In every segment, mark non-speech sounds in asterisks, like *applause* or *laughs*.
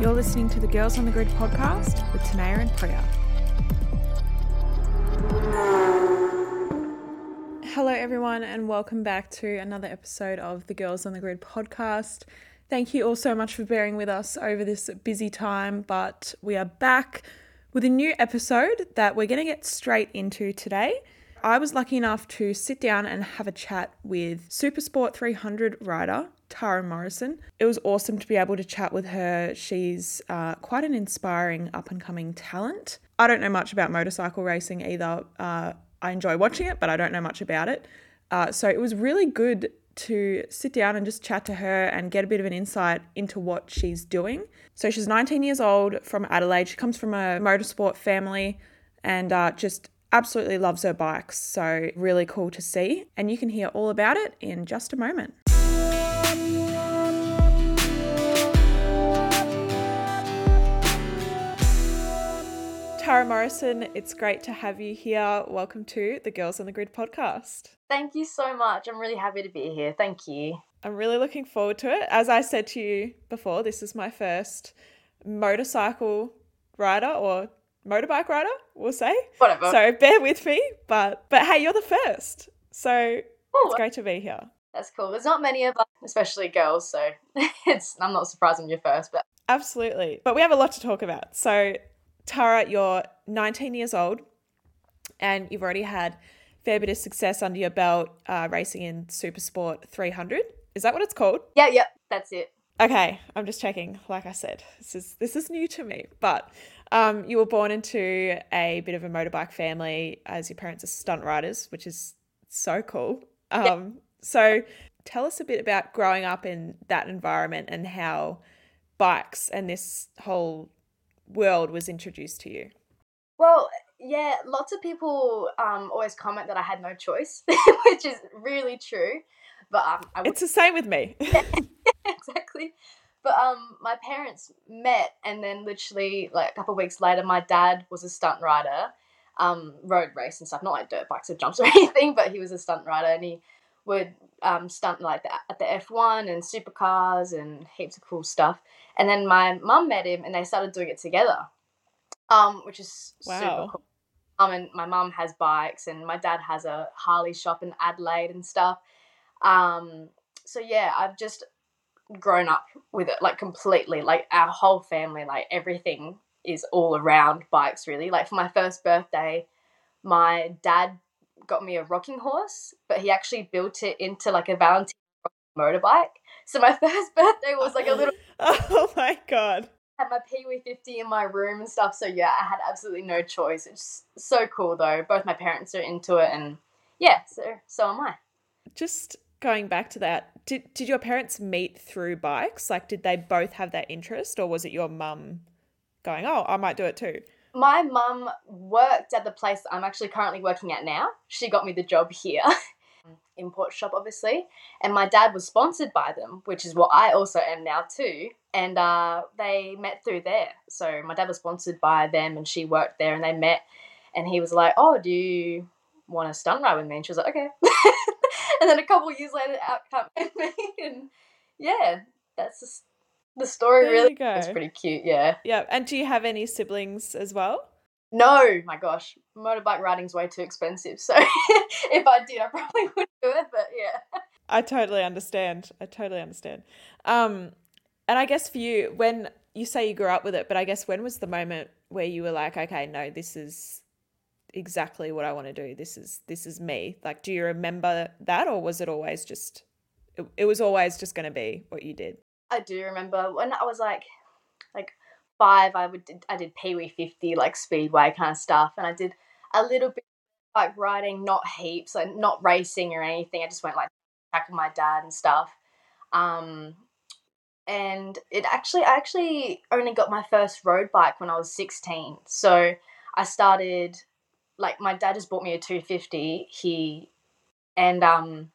You're listening to the Girls on the Grid podcast with Tanea and Priya. Hello, everyone, and welcome back to another episode of the Girls on the Grid podcast. Thank you all so much for bearing with us over this busy time, but we are back with a new episode that we're going to get straight into today. I was lucky enough to sit down and have a chat with Supersport 300 rider Tara Morrison. It was awesome to be able to chat with her. She's uh, quite an inspiring up and coming talent. I don't know much about motorcycle racing either. Uh, I enjoy watching it, but I don't know much about it. Uh, so it was really good to sit down and just chat to her and get a bit of an insight into what she's doing. So she's 19 years old from Adelaide. She comes from a motorsport family and uh, just absolutely loves her bikes. So really cool to see. And you can hear all about it in just a moment. Tara Morrison, it's great to have you here. Welcome to the Girls on the Grid podcast. Thank you so much. I'm really happy to be here. Thank you. I'm really looking forward to it. As I said to you before, this is my first motorcycle rider or motorbike rider, we'll say. Whatever. So bear with me, but but hey, you're the first. So Ooh, it's great to be here. That's cool. There's not many of us, especially girls, so *laughs* it's I'm not surprised I'm your first, but Absolutely. But we have a lot to talk about. So Tara, you're 19 years old and you've already had a fair bit of success under your belt uh, racing in Supersport 300. Is that what it's called? Yeah, yeah, that's it. Okay, I'm just checking. Like I said, this is this is new to me, but um, you were born into a bit of a motorbike family as your parents are stunt riders, which is so cool. Um. So, tell us a bit about growing up in that environment and how bikes and this whole world was introduced to you? Well, yeah, lots of people um, always comment that I had no choice, *laughs* which is really true. But um, it's the same with me. *laughs* *laughs* exactly. But um, my parents met, and then literally like a couple of weeks later, my dad was a stunt rider, um, road race and stuff, not like dirt bikes or jumps or anything, but he was a stunt rider, and he would um, stunt like the, at the F one and supercars and heaps of cool stuff. And then my mum met him and they started doing it together, um, which is wow. super cool. Um, and my mum has bikes and my dad has a Harley shop in Adelaide and stuff. Um, so yeah, I've just grown up with it like completely. Like our whole family, like everything is all around bikes really. Like for my first birthday, my dad got me a rocking horse, but he actually built it into like a Valentine motorbike. So my *laughs* first birthday was like a little. *laughs* oh my god! I had my Peewee fifty in my room and stuff. So yeah, I had absolutely no choice. It's so cool though. Both my parents are into it, and yeah, so so am I. Just going back to that, did did your parents meet through bikes? Like, did they both have that interest, or was it your mum going, "Oh, I might do it too"? My mum worked at the place I'm actually currently working at now. She got me the job here. *laughs* import shop, obviously. And my dad was sponsored by them, which is what I also am now too. And uh, they met through there. So my dad was sponsored by them, and she worked there, and they met. And he was like, "Oh, do you want to stunt ride with me?" And she was like, "Okay." *laughs* and then a couple years later, out came *laughs* me, and yeah, that's just the story. There really, it's pretty cute. Yeah. Yeah. And do you have any siblings as well? No, my gosh, motorbike riding's way too expensive. So *laughs* if I did, I probably *laughs* wouldn't do it. But yeah, I totally understand. I totally understand. Um, and I guess for you, when you say you grew up with it, but I guess when was the moment where you were like, okay, no, this is exactly what I want to do. This is this is me. Like, do you remember that, or was it always just? It, it was always just going to be what you did. I do remember when I was like, like five, I would I did Pee Wee fifty like speedway kind of stuff, and I did a little bit like riding, not heaps, like not racing or anything. I just went like back with my dad and stuff. Um, and it actually, I actually only got my first road bike when I was sixteen. So I started like my dad just bought me a two fifty. He and um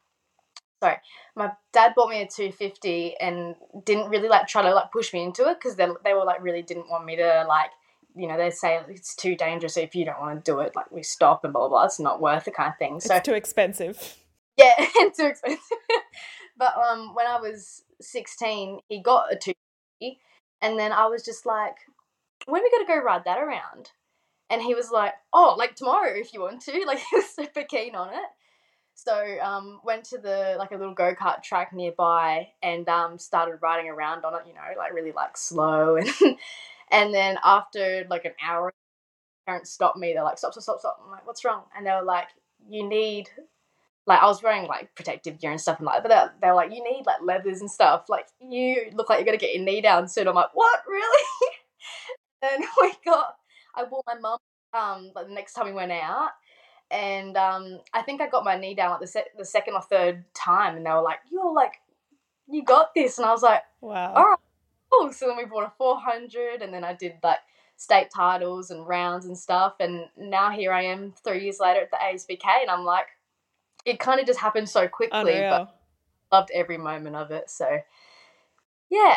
sorry, my dad bought me a 250 and didn't really like try to like push me into it because they, they were like really didn't want me to like you know they say it's too dangerous so if you don't want to do it like we stop and blah blah blah it's not worth it kind of thing so it's too expensive yeah *laughs* and too expensive *laughs* but um, when I was sixteen, he got a two, and then I was just like, when are we gonna go ride that around? And he was like, oh, like tomorrow if you want to. *laughs* Like he was super keen on it. So um, went to the like a little go kart track nearby and um, started riding around on it. You know, like really like slow *laughs* and and then after like an hour, parents stopped me. They're like, stop, stop, stop, stop. I'm like, what's wrong? And they were like, you need like I was wearing like protective gear and stuff and like, but they're, they're like, you need like leathers and stuff. Like you look like you're gonna get your knee down soon. I'm like, what *laughs* really? and we got. I bought my mum um like the next time we went out and um, I think I got my knee down like the, se- the second or third time, and they were like, "You're like, you got this," and I was like, Wow. "All right." Cool. So then we bought a 400, and then I did like state titles and rounds and stuff, and now here I am three years later at the ASBK, and I'm like, it kind of just happened so quickly, but loved every moment of it. So yeah,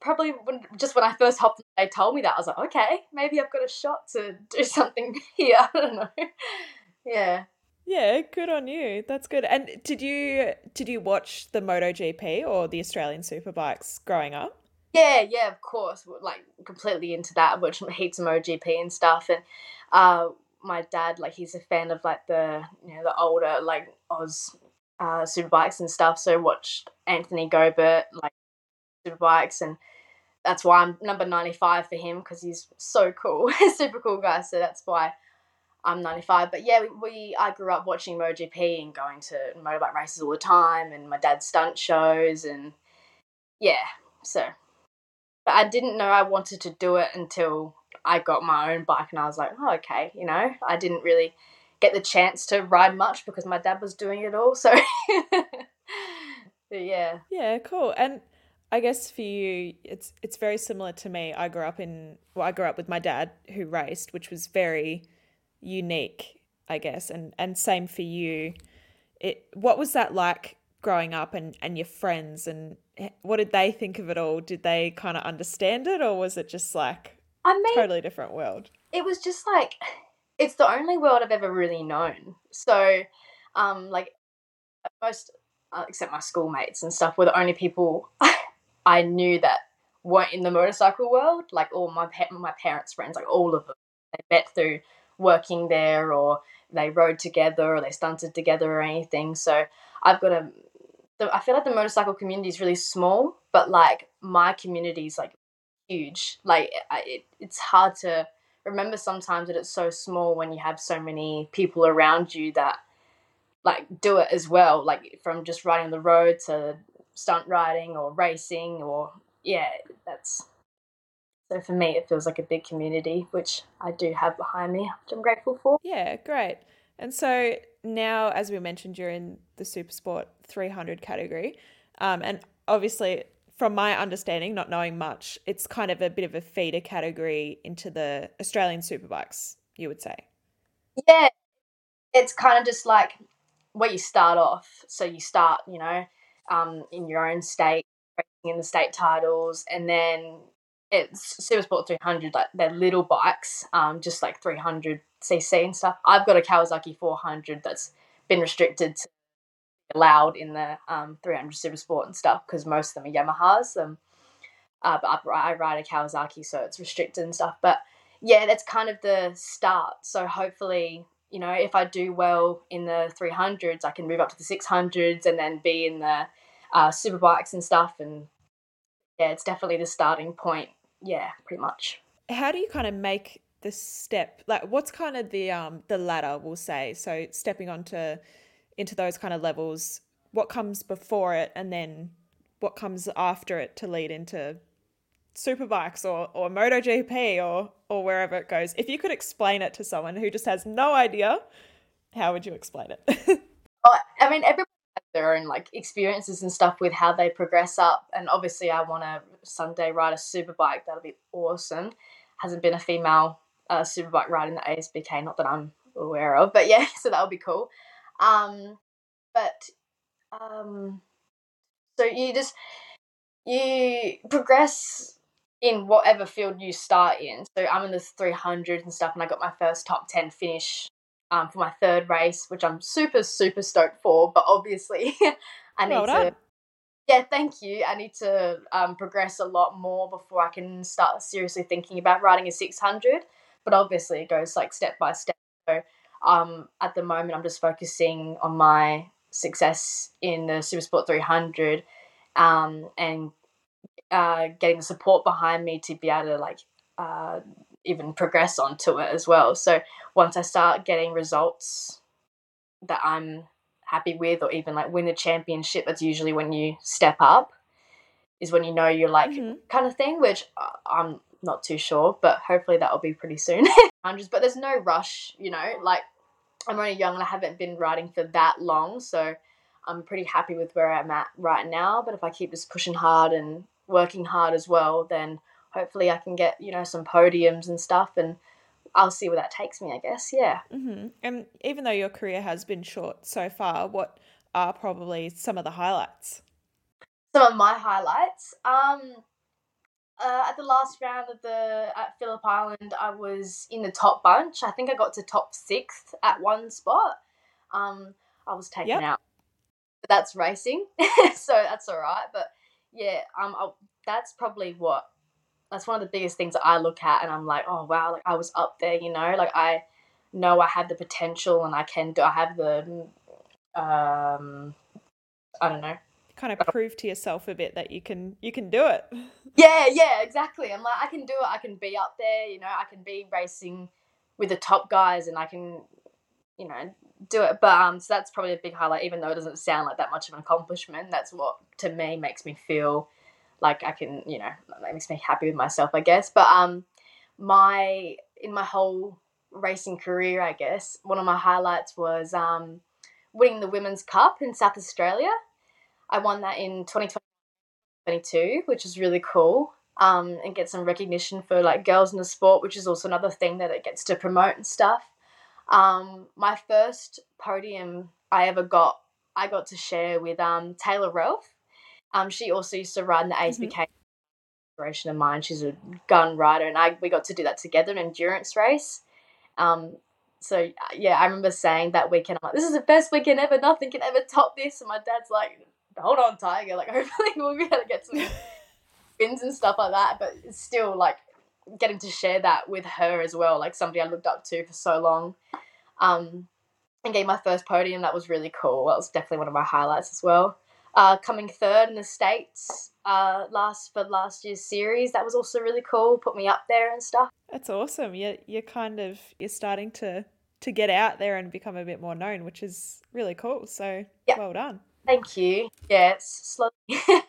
probably when, just when I first hopped, they told me that I was like, okay, maybe I've got a shot to do *laughs* something here. I don't know. Yeah. Yeah, good on you. That's good. And did you did you watch the MotoGP or the Australian Superbikes growing up? Yeah, yeah, of course. Like completely into that. Watch heaps of MotoGP and stuff. And uh, my dad, like, he's a fan of like the you know the older like Oz uh, superbikes and stuff. So watched Anthony Gobert like superbikes, and that's why I'm number ninety five for him because he's so cool, *laughs* super cool guy. So that's why I'm 95. But yeah, we, we I grew up watching MotoGP and going to motorbike races all the time, and my dad's stunt shows, and yeah, so. But I didn't know I wanted to do it until I got my own bike, and I was like, oh, okay, you know, I didn't really get the chance to ride much because my dad was doing it all. So, *laughs* yeah, Yeah, cool. And I guess for you, it's it's very similar to me. I grew up in well, I grew up with my dad who raced, which was very unique, I guess. And and same for you. It what was that like growing up and and your friends and what did they think of it all? Did they kind of understand it or was it just like I mean, totally different world? it was just like it's the only world I've ever really known. So, um, like most, uh, except my schoolmates and stuff, were the only people *laughs* I knew that weren't in the motorcycle world. Like all my pa- my parents' friends, like all of them, they met through working there, or they rode together, or they stunted together, or anything. So I've got a. I feel like the motorcycle community is really small, but like my community is like huge. Like it, it's hard to remember sometimes that it's so small when you have so many people around you that like do it as well like from just riding the road to stunt riding or racing or yeah that's so for me it feels like a big community which i do have behind me which i'm grateful for Yeah, great. And so now, as we mentioned, you're in the Supersport 300 category. Um, and obviously, from my understanding, not knowing much, it's kind of a bit of a feeder category into the Australian Superbikes, you would say. yeah it's kind of just like where you start off so you start you know um, in your own state in the state titles and then it's Supersport 300 like they're little bikes um, just like 300 cc and stuff I've got a Kawasaki 400 that's been restricted to allowed in the um, 300 Supersport and stuff because most of them are Yamahas um, uh, but I, ride a Kawasaki so it's restricted and stuff but yeah that's kind of the start so hopefully you know, if I do well in the 300s, I can move up to the 600s and then be in the uh, super bikes and stuff. And yeah, it's definitely the starting point. Yeah, pretty much. How do you kind of make the step? Like, what's kind of the um the ladder? We'll say so. Stepping onto into those kind of levels. What comes before it, and then what comes after it to lead into superbikes or or MotoGP or or wherever it goes. If you could explain it to someone who just has no idea, how would you explain it? *laughs* Oh, I mean, has their own like experiences and stuff with how they progress up. And obviously, I want to someday ride a super bike. That'll be awesome. Hasn't been a female uh, super bike ride in the ASBK, not that I'm aware of, but yeah, *laughs* so that'll be cool. Um, but um, so you just you progress in whatever field you start in. So I'm in the 300 and stuff, and I got my first top 10 finish um, for my third race, which I'm super, super stoked for. But obviously, *laughs* I need to. Yeah, thank you. I need to um, progress a lot more before I can start seriously thinking about riding a 600. But obviously, it goes like step by step. So um, at the moment, I'm just focusing on my success in the Supersport 300 um, and uh, getting the support behind me to be able to like uh, even progress onto it as well. So once I start getting results that I'm happy with, or even like win a championship, that's usually when you step up, is when you know you're like mm-hmm. kind of thing, which uh, I'm not too sure, but hopefully that will be pretty soon. *laughs* Hundreds, but there's no rush, you know, like I'm only young and I haven't been riding for that long, so I'm pretty happy with where I'm at right now. But if I keep just pushing hard and working hard as well, then hopefully I can get you know some podiums and stuff, and I'll see where that takes me. I guess, yeah. Mm-hmm. And even though your career has been short so far, what are probably some of the highlights? Some of my highlights. Um, uh, at the last round of the at Phillip Island, I was in the top bunch. I think I got to top sixth at one spot. Um, I was taken yep. out. That's racing, *laughs* so that's all right. But yeah, um, I, that's probably what that's one of the biggest things that I look at, and I'm like, oh wow, like I was up there, you know, like I know I have the potential and I can do. I have the um, I don't know kind of prove to yourself a bit that you can you can do it. *laughs* Yeah, yeah, exactly. I'm like I can do it. I can be up there, you know, I can be racing with the top guys and I can you know, do it. But um so that's probably a big highlight even though it doesn't sound like that much of an accomplishment. That's what to me makes me feel like I can, you know, that makes me happy with myself, I guess. But um my in my whole racing career, I guess, one of my highlights was um winning the Women's Cup in South Australia. I won that in 2022, which is really cool. Um, and get some recognition for like girls in the sport, which is also another thing that it gets to promote and stuff. Um, my first podium I ever got, I got to share with um, Taylor Relf. Um, she also used to ride in the ASBK mm-hmm. inspiration of mine. She's a gun rider, and I we got to do that together, an endurance race. Um, so yeah, I remember saying that weekend, I'm like, "This is the best weekend ever. Nothing can ever top this." And my dad's like, hold on, Tiger. Like, *laughs* hopefully we'll be able to get some *laughs* wins and stuff like that. But it's still like getting to share that with her as well, like somebody I looked up to for so long. Um, and getting my first podium, that was really cool. That was definitely one of my highlights as well. Uh, coming third in the states uh, last for last year's series, that was also really cool. Put me up there and stuff. That's awesome. You're you're kind of you're starting to to get out there and become a bit more known, which is really cool. So yeah. well done. Thank you. Yes, slowly. *laughs*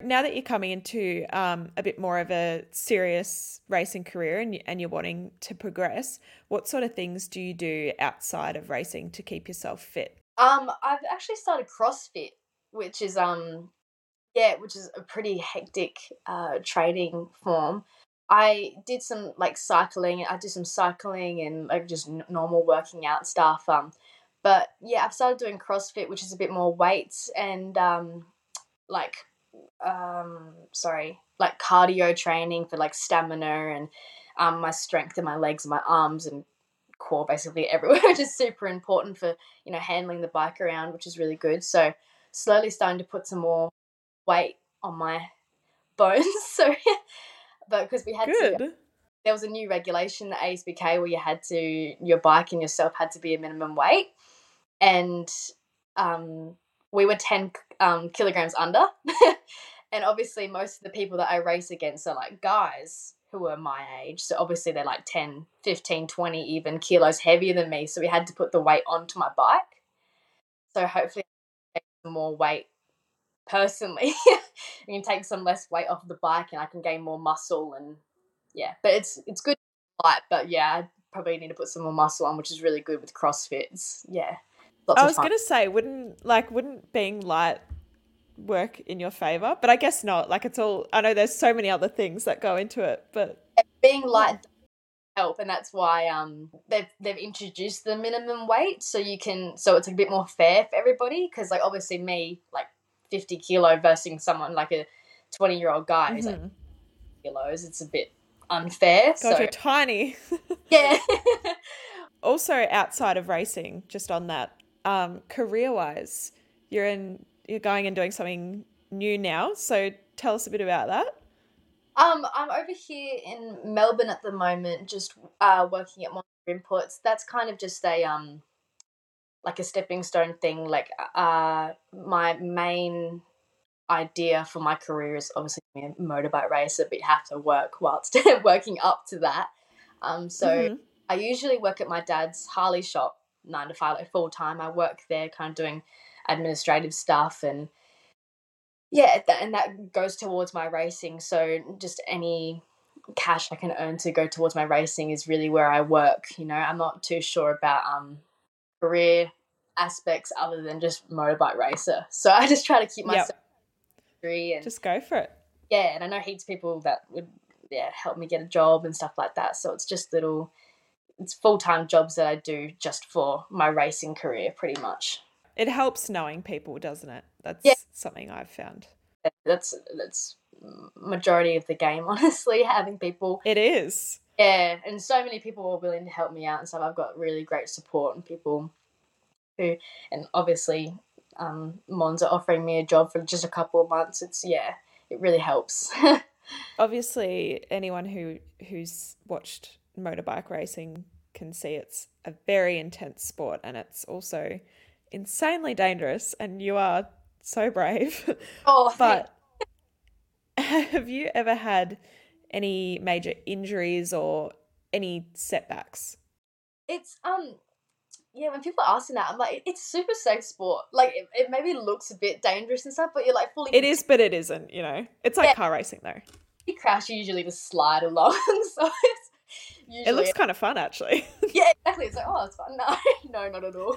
now that you're coming into um, a bit more of a serious racing career and, and you're wanting to progress, what sort of things do you do outside of racing to keep yourself fit? Um, I've actually started CrossFit, which is um, yeah, which is a pretty hectic uh, training form. I did some like cycling. I did some cycling and like just normal working out stuff. Um, but yeah, I've started doing CrossFit, which is a bit more weights and um, like um, sorry, like cardio training for like stamina and um, my strength in my legs and my arms and core basically everywhere, *laughs* which is super important for you know handling the bike around, which is really good. So slowly starting to put some more weight on my *laughs* bones. so, but because we had good. to there was a new regulation, the ASBK, where you had to your bike and yourself had to be a minimum weight and um, we were 10 um, kilograms under. *laughs* and obviously, most of the people that I race against are like guys who are my age. So obviously, they're like 10, 15, 20 even kilos heavier than me. So we had to put the weight onto my bike. So hopefully, I take some more weight personally. *laughs* I can take some less weight off the bike and I can gain more muscle and yeah. But it's it's good light, but yeah, I probably need to put some more muscle on, which is really good with CrossFit. It's, yeah. I was gonna say, wouldn't like wouldn't being light work in your favor? But I guess not. Like it's all. I know there's so many other things that go into it, but being light help, and that's why um they've they've introduced the minimum weight, so you can so it's a bit more fair for everybody. Because like obviously me like fifty kilo versus someone like a twenty year old guy mm-hmm. like kilos, it's a bit unfair. God, so. you're tiny. *laughs* yeah. *laughs* also, outside of racing, just on that, um, career wise, you're in you're going and doing something new now. So tell us a bit about that. Um, I'm over here in Melbourne at the moment, just uh, working at Monster Imports. That's kind of just a um, like a stepping stone thing. Like, uh, my main idea for my career is obviously being a motorbike racer, but you have to work whilst *laughs* working up to that. Um, so Mhm. I usually work at my dad's Harley shop nine to five, like full time. I work there, kind of doing administrative stuff, and yeah, and that goes towards my racing. So just any cash I can earn to go towards my racing is really where I work. You know, I'm not too sure about um career aspects other than just motorbike racer. So *laughs* I just try to keep Yep. myself free and Just go for it. yeah, and I know heaps of people that would yeah help me get a job and stuff like that. So it's just little, it's full time jobs that I do just for my racing career, pretty much. It helps knowing people, doesn't it? That's Yeah. something I've found. That's that's majority of the game, *laughs* honestly. Having people, It is. yeah, and so many people are willing to help me out and stuff. I've got really great support and people who, and obviously, um, Monster offering me a job for just a couple of months. It's yeah, it really helps. *laughs* Obviously, anyone who who's watched motorbike racing can see it's a very intense sport and it's also insanely dangerous and you are so brave. *laughs* oh, *laughs* but have you ever had any major injuries or any setbacks? it's um yeah when people are asking that i'm like it's super safe sport like it, it maybe looks a bit dangerous and stuff but you're like fully It is, but it isn't, you know. It's like Yeah. car racing though. you crash you usually just slide along *laughs* so it's usually It looks kind of fun actually. yeah exactly it's like oh it's fun no no not at all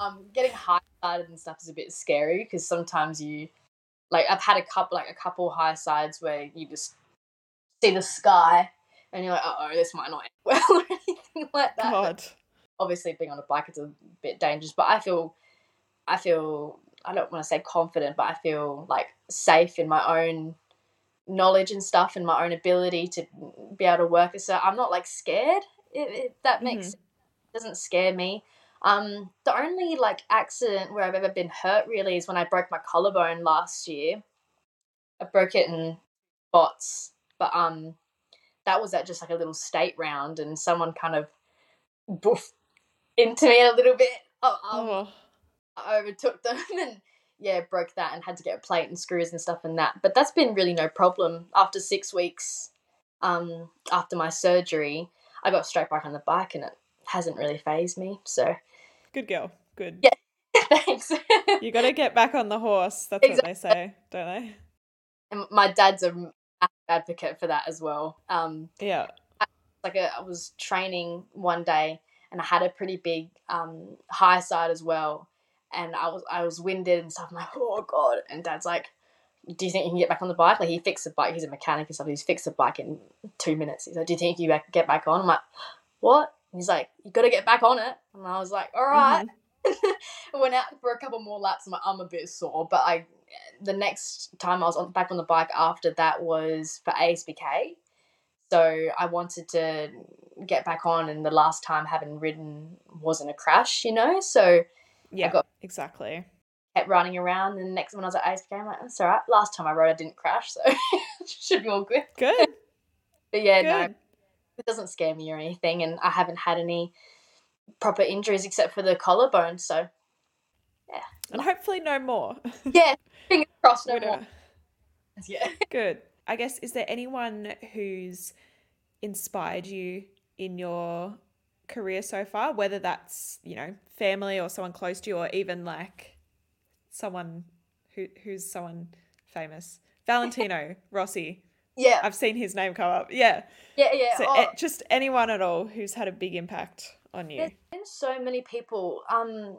um getting high sided and stuff is a bit scary because sometimes you like i've had a couple like a couple high sides where you just see the sky and you're like oh this might not end *laughs* well or anything like that God. obviously being on a bike is a bit dangerous but i feel i feel i don't want to say confident but i feel like safe in my own knowledge and stuff and my own ability to be able to work so i'm not like scared if, if that makes Mhm. sense. It doesn't scare me um the only like accident where i've ever been hurt really is when i broke my collarbone last year i broke it in bots, but um that was at just like a little state round and someone kind of boof into me a little bit. Oh, um, Oh, I overtook them *laughs* and yeah, broke that and had to get a plate and screws and stuff and that. But that's been really no problem. After six weeks, um, after my surgery, I got straight back on the bike and it hasn't really phased me. So good girl. Good. Yeah. *laughs* thanks. You got to get back on the horse. That's what they say, don't they? and my dad's a advocate for that as well. Um, Yeah. like a, I was training one day and I had a pretty big um, high side as well, and I was I was winded and stuff. I'm like, oh god! And Dad's like, do you think you can get back on the bike? Like he fixed the bike. He's a mechanic and stuff. He's fixed the bike in two minutes. He's like, do you think you can get back on? I'm like, what? He's like, you got to get back on it. And I was like, all right. Mhm. I *laughs* went out for a couple more laps. and my arm a bit sore, but I the next time I was on, back on the bike after that was for ASBK. So I wanted to get back on, and the last time having ridden wasn't a crash, you know. So Yeah. got- exactly. kept running around. And the next one I was at ASBK, I'm like, that's all right. Last time I rode, I didn't crash, so *laughs* should be all good. Good. *laughs* But yeah, Good. no, it doesn't scare me or anything, and I haven't had any proper injuries except for the collarbone. So yeah, And hopefully no more. *laughs* yeah, fingers crossed, no more. *laughs* Yeah. Good. I guess is there anyone who's inspired you in your career so far, whether that's, you know, family or someone close to you or even like someone who who's someone famous? *laughs* Valentino Rossi. Yeah, I've seen his name come up. Yeah. yeah, yeah. So oh, eh, just anyone at all who's had a big impact on you. There's been so many people. Um,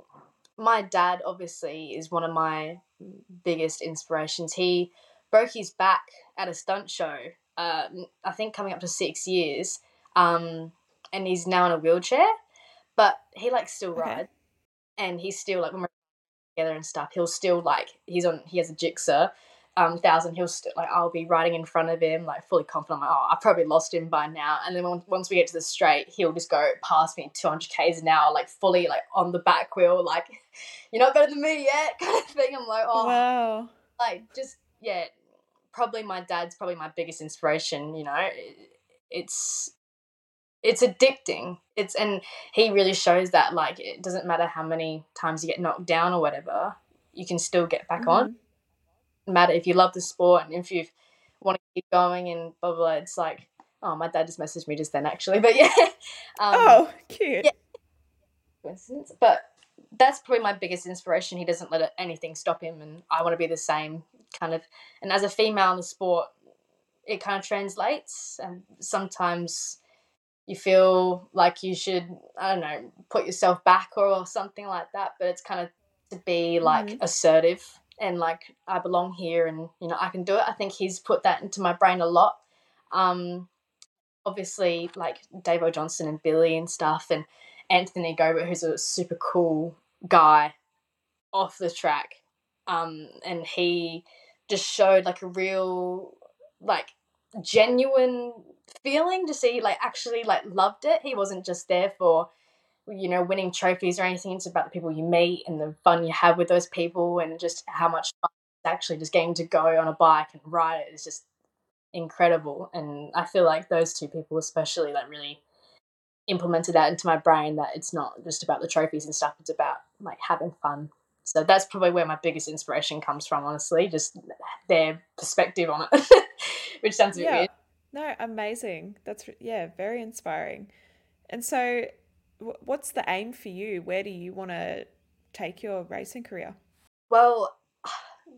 my dad obviously is one of my biggest inspirations. He broke his back at a stunt show. Uh, I think coming up to six years. Um, and he's now in a wheelchair, but he like still Okay. rides, and he's still like when we're together and stuff. He'll still like he's on. He has a Gixxer. Um, thousand, he'll still like I'll be riding in front of him, like fully confident. I'm like, oh, I probably lost him by now. And then when, once we get to the straight, he'll just go past me 200 k's an hour, like fully like on the back wheel, like *laughs* you're not better than me yet, *laughs* kind of thing. I'm like, oh, Wow. like just yeah, probably my dad's probably my biggest inspiration. You know, it's it's addicting. It's and he really shows that like it doesn't matter how many times you get knocked down or whatever, you can still get back mm-hmm. on. Matter if you love the sport and if you want to keep going and blah, blah blah. It's like oh, my dad just messaged me just then actually, *laughs* but yeah. Um, oh, cute. Yeah. Coincidence, but that's probably my biggest inspiration. He doesn't let anything stop him, and I want to be the same kind of. And as a female in the sport, it kind of translates, and sometimes you feel like you should, I don't know, put yourself back or, or something like that. But it's kind of to be like mm-hmm. assertive and like I belong here, and you know I can do it. I think he's put that into my brain a lot. Um, obviously, like Davo Johnson and Billy and stuff, and Anthony Gobert, who's a super cool guy off the track. Um, and he just showed like a real, like, genuine feeling to see, like, actually, like, loved it. He wasn't just there for, you know, winning trophies or anything. It's about the people you meet and the fun you have with those people and just how much fun actually just getting to go on a bike and ride it is just incredible. And I feel like those two people, especially, like, really implemented that into my brain that it's not just about the trophies and stuff it's about like having fun so that's probably where my biggest inspiration comes from honestly just their perspective on it *laughs* which sounds a bit yeah. weird no amazing that's yeah very inspiring and so what's the aim for you where do you want to take your racing career well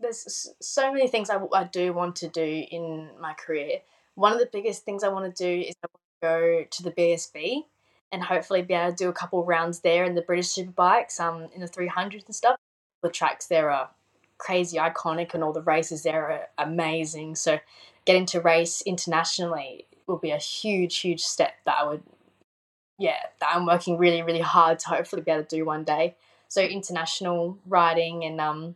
there's so many things I, I do want to do in my career one of the biggest things i want to do is I want to go to the bsb and hopefully be able to do a couple rounds there in the British Superbikes, um, in the 300s and stuff. The tracks there are crazy iconic and all the races there are amazing. So getting to race internationally will be a huge, huge step that I would, yeah, that I'm working really, really hard to hopefully be able to do one day. So international riding and um,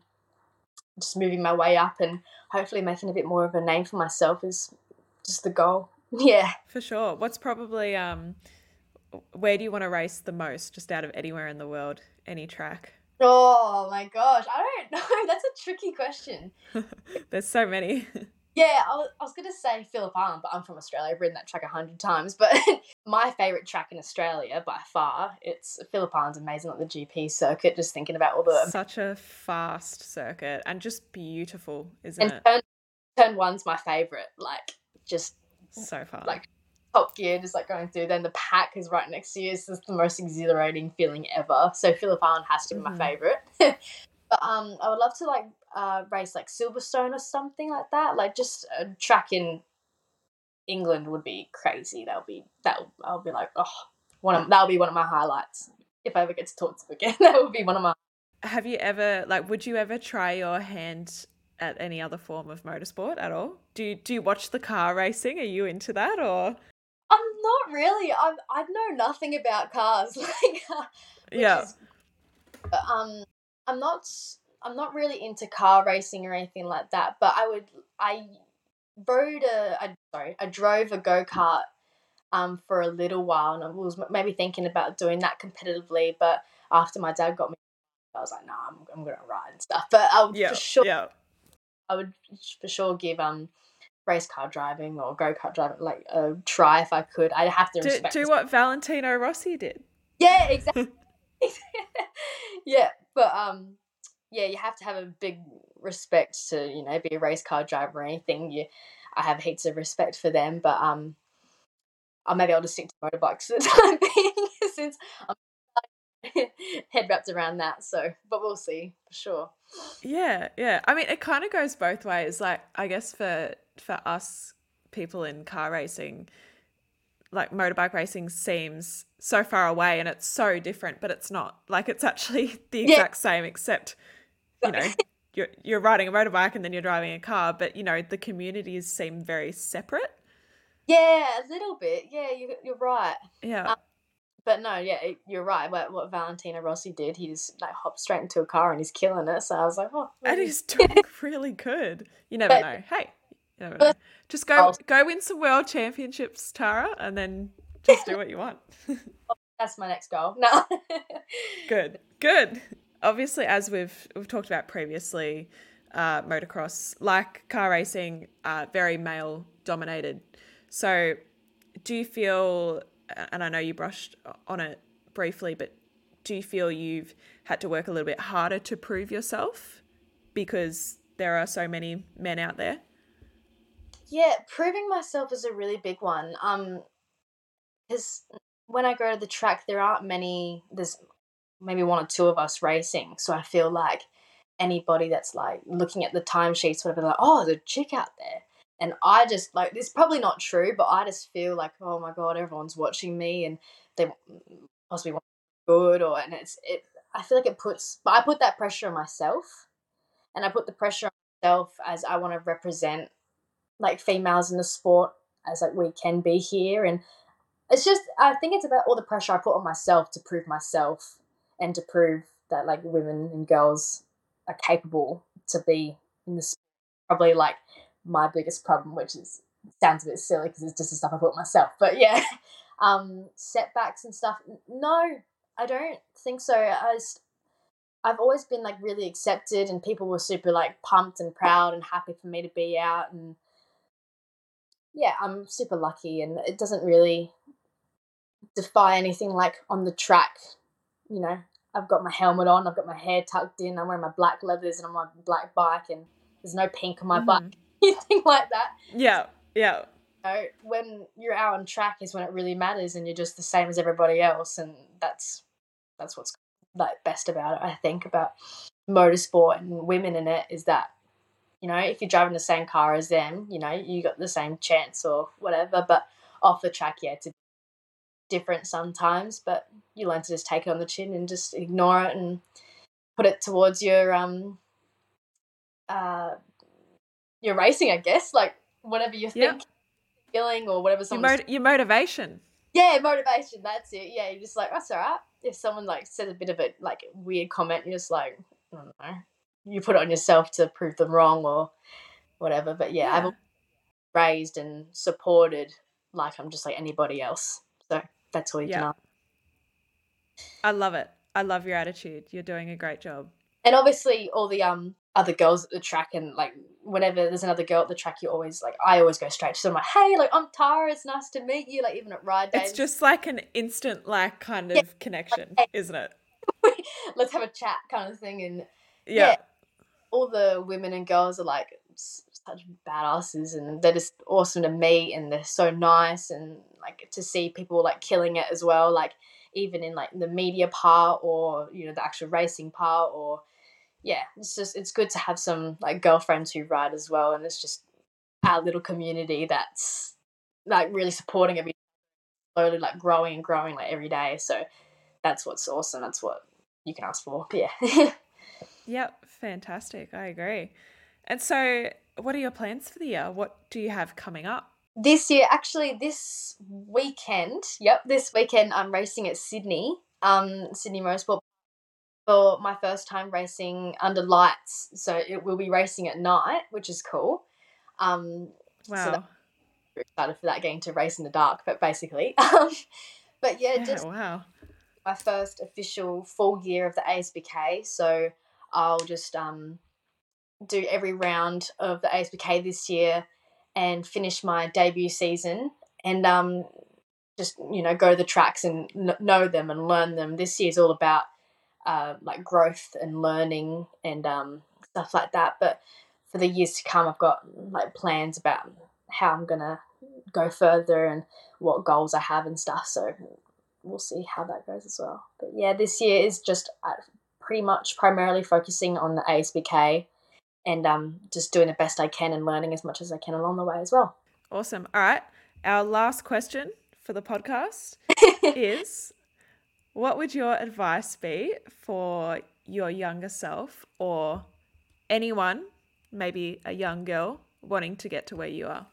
just moving my way up and hopefully making a bit more of a name for myself is just the goal. *laughs* Yeah. For sure. What's probably um where do you want to race the most, just out of anywhere in the world, any track? Oh my gosh, I don't *laughs* know. That's a tricky question. *laughs* There's so many. Yeah, I was, I was going to say Phillip Island, but I'm from Australia. I've ridden that track a hundred times. But *laughs* my favourite track in Australia by far, it's Phillip Island's amazing, like the GP circuit. Just thinking about all the such a fast circuit and just beautiful, isn't and it? Turn, turn one's my favourite. Like just so far, like Top Gear, just like going through. Then the pack is right next to you. It's just the most exhilarating feeling ever. So Phillip Island has to be mm-hmm. my favorite. *laughs* but um, I would love to like uh, race like Silverstone or something like that. Like just a track in England would be crazy. That'll be that. I'll be like, oh, one of that'll be one of my highlights if I ever get to talk to them again. *laughs* that would be one of my. Have you ever like? Would you ever try your hand at any other form of motorsport at all? Do you, do you watch the car racing? Are you into that or? I'm not really. I'm I know nothing about cars. *laughs* like uh, yeah. Is, um, I'm not. I'm not really into car racing or anything like that. But I would. I rode a. I, sorry. I drove a go kart. Um, for a little while, and I was maybe thinking about doing that competitively. But after my dad got me, I was like, "No, nah, I'm, I'm gonna ride and stuff." But I would yeah, for sure. Yeah. I would for sure give um race car driving or go kart driving like a try if I could. I'd have to do, do what Valentino Rossi did. Yeah, *laughs* exactly. *laughs* yeah, but um, yeah, you have to have a big respect to you know be a race car driver or anything. You, I have heaps of respect for them, but um, I'll maybe I'll just stick to motorbikes *laughs* for the time being since I'm *laughs* head wrapped around that. So, but we'll see for sure. Yeah, yeah. I mean, it kind of goes both ways. Like, I guess for for us people in car racing, like motorbike racing seems so far away and it's so different, but it's not. Like, it's actually *laughs* the exact yeah. same, except you know. *laughs* You're, you're riding a motorbike and then you're driving a car, but you know the communities seem very separate. Yeah, a little bit. Yeah, you, you're right. Yeah. Um, but no, yeah, you're right. What what Valentino Rossi did, he just like hopped straight into a car and he's killing it. So I was like, oh, and he's *laughs* doing really good. You never but, know. Hey, you never know. Just go go win some world championships, Tara, and then just do what you want. *laughs* That's my next goal. No. good, good. Obviously, as we've we've talked about previously, uh, motocross, like car racing, uh, very male dominated. So, do you feel, and I know you brushed on it briefly, but do you feel you've had to work a little bit harder to prove yourself because there are so many men out there? Yeah, proving myself is a really big one. Um, because when I go to the track, there aren't many. There's maybe one or two of us racing, so I feel like anybody that's like looking at the timesheets, whatever, like, oh, there's a chick out there. And I just like it's probably not true, but I just feel like, oh my god, everyone's watching me and they possibly want good or and it's it I feel like it puts but I put that pressure on myself and I put the pressure on myself as I want to represent like females in the sport as like we can be here and it's just I think it's about all the pressure I put on myself to prove myself and to prove that like women and girls are capable to be in this probably like my biggest problem which is sounds a bit silly because it's just the stuff I put myself but *laughs* yeah um setbacks and stuff no I don't think so I just, I've always been like really accepted and people were super like pumped and proud and happy for me to be out and yeah, I'm super lucky and it doesn't really defy anything like on the track. You know, I've got my helmet on, I've got my hair tucked in, I'm wearing my black leathers and I'm on my black bike and there's no pink on my mm-hmm. bike, *laughs* anything like that. Yeah, yeah. You know, when you're out on track is when it really matters and you're just the same as everybody else and that's that's what's like best about it, I think, about motorsport and women in it is that you know, if you're driving the same car as them, you know, you got the same chance or whatever. But off the track, yeah, it's different sometimes. But you learn to just take it on the chin and just ignore it and put it towards your um uh your racing, I guess. Like whatever you think, feeling or whatever. Your, mot- your motivation. Yeah, motivation. That's it. Yeah, you're just like that's all right. If someone like says a bit of a like weird comment, you're just like, I don't know you put it on yourself to prove them wrong or whatever. But yeah, yeah. I've raised and supported like I'm just like anybody else. So that's all you yeah. can ask. I love it. I love your attitude. You're doing a great job. And obviously all the um other girls at the track and like whenever there's another girl at the track you always like I always go straight to them like, Hey, like I'm Tara, it's nice to meet you, like even at ride days. It's just like an instant like kind of yeah. connection, isn't it? *laughs* Let's have a chat kind of thing and yeah. yeah all the women and girls are like such badasses and they're just awesome to meet and they're so nice and like to see people like killing it as well like even in like the media part or you know the actual racing part or yeah it's just it's good to have some like girlfriends who ride as well and it's just our little community that's like really supporting every slowly like growing and growing like every day so that's what's awesome that's what you can ask for yeah *laughs* Yep, fantastic. I agree. And so, what are your plans for the year? What do you have coming up? This year, actually, this weekend, yep, this weekend I'm racing at Sydney, um, Sydney Motorsport for my first time racing under lights. So it will be racing at night, which is cool. Um, wow. So excited for that getting to race in the dark, but basically, *laughs* um, but yeah, yeah, just wow. My first official full year of the ASBK, so I'll just um, do every round of the ASBK this year and finish my debut season and um, just you know go to the tracks and know them and learn them. This year's all about uh, like growth and learning and um, stuff like that. But for the years to come, I've got like plans about how I'm gonna go further and what goals I have and stuff. So we'll see how that goes as well. But yeah, this year is just uh, pretty much primarily focusing on the ASBK and um, just doing the best I can and learning as much as I can along the way as well. Awesome. All right. Our last question for the podcast *laughs* is what would your advice be for your younger self or anyone, maybe a young girl, wanting to get to where you are?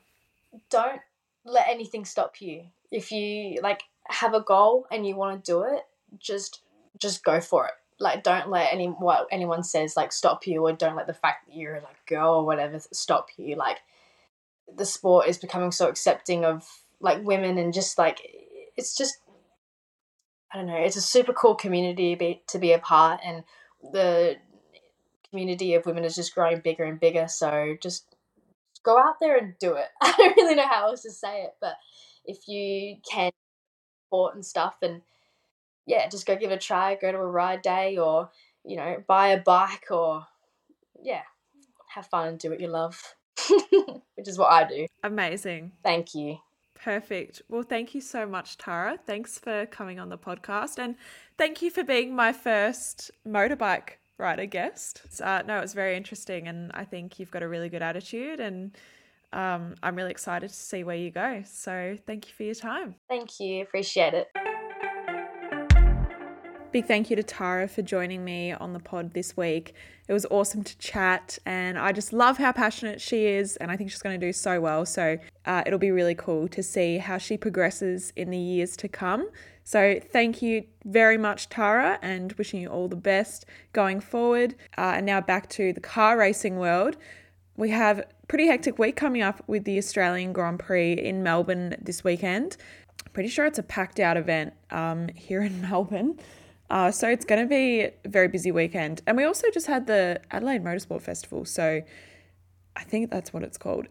Don't let anything stop you. If you like have a goal and you want to do it, just just go for it like don't let any what anyone says like stop you or don't let the fact that you're like girl or whatever stop you like the sport is becoming so accepting of like women and just like it's just I don't know it's a super cool community to be, to be a part and the community of women is just growing bigger and bigger. So just go out there and do it. *laughs* I don't really know how else to say it, but if you can support and stuff and yeah, just go give it a try, go to a ride day or, you know, buy a bike or yeah, have fun and do what you love. *laughs* Which is what I do. Amazing. Thank you. Perfect. Well, thank you so much, Tara. Thanks for coming on the podcast. And thank you for being my first motorbike rider guest. Uh, no, it was very interesting. And I think you've got a really good attitude. And um, I'm really excited to see where you go. So thank you for your time. Thank you. Appreciate it. Big thank you to Tara for joining me on the pod this week. It was awesome to chat, and I just love how passionate she is, and I think she's going to do so well. So uh, it'll be really cool to see how she progresses in the years to come. So thank you very much, Tara, and wishing you all the best going forward. Uh, and now back to the car racing world. We have pretty hectic week coming up with the Australian Grand Prix in Melbourne this weekend. Pretty sure it's a packed out event um, here in *laughs* Melbourne. Uh, so it's going to be a very busy weekend. And we also just had the Adelaide Motorsport Festival. So I think that's what it's called.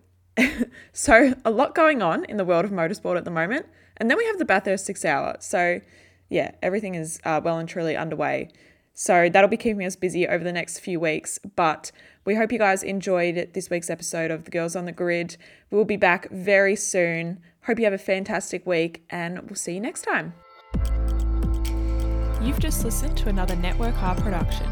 *laughs* so a lot going on in the world of motorsport at the moment. And then we have the Bathurst six hour. So yeah, everything is uh, well and truly underway. So that'll be keeping us busy over the next few weeks. But we hope you guys enjoyed this week's episode of The Girls on the Grid. We will be back very soon. Hope you have a fantastic week and we'll see you next time. You've just listened to another Network R production.